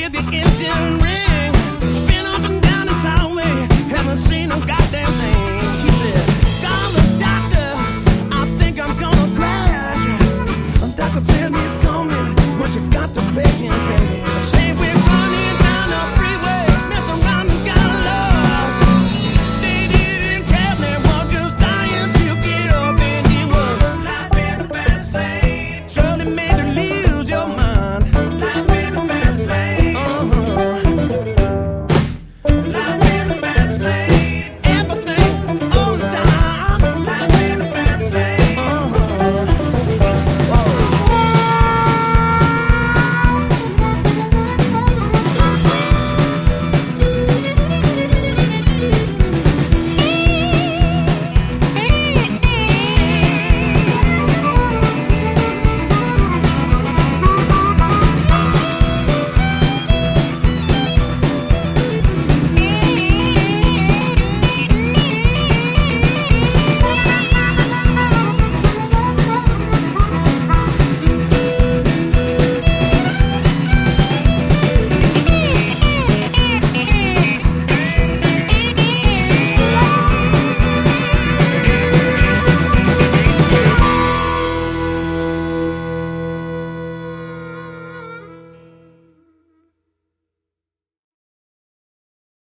hear the engine ring.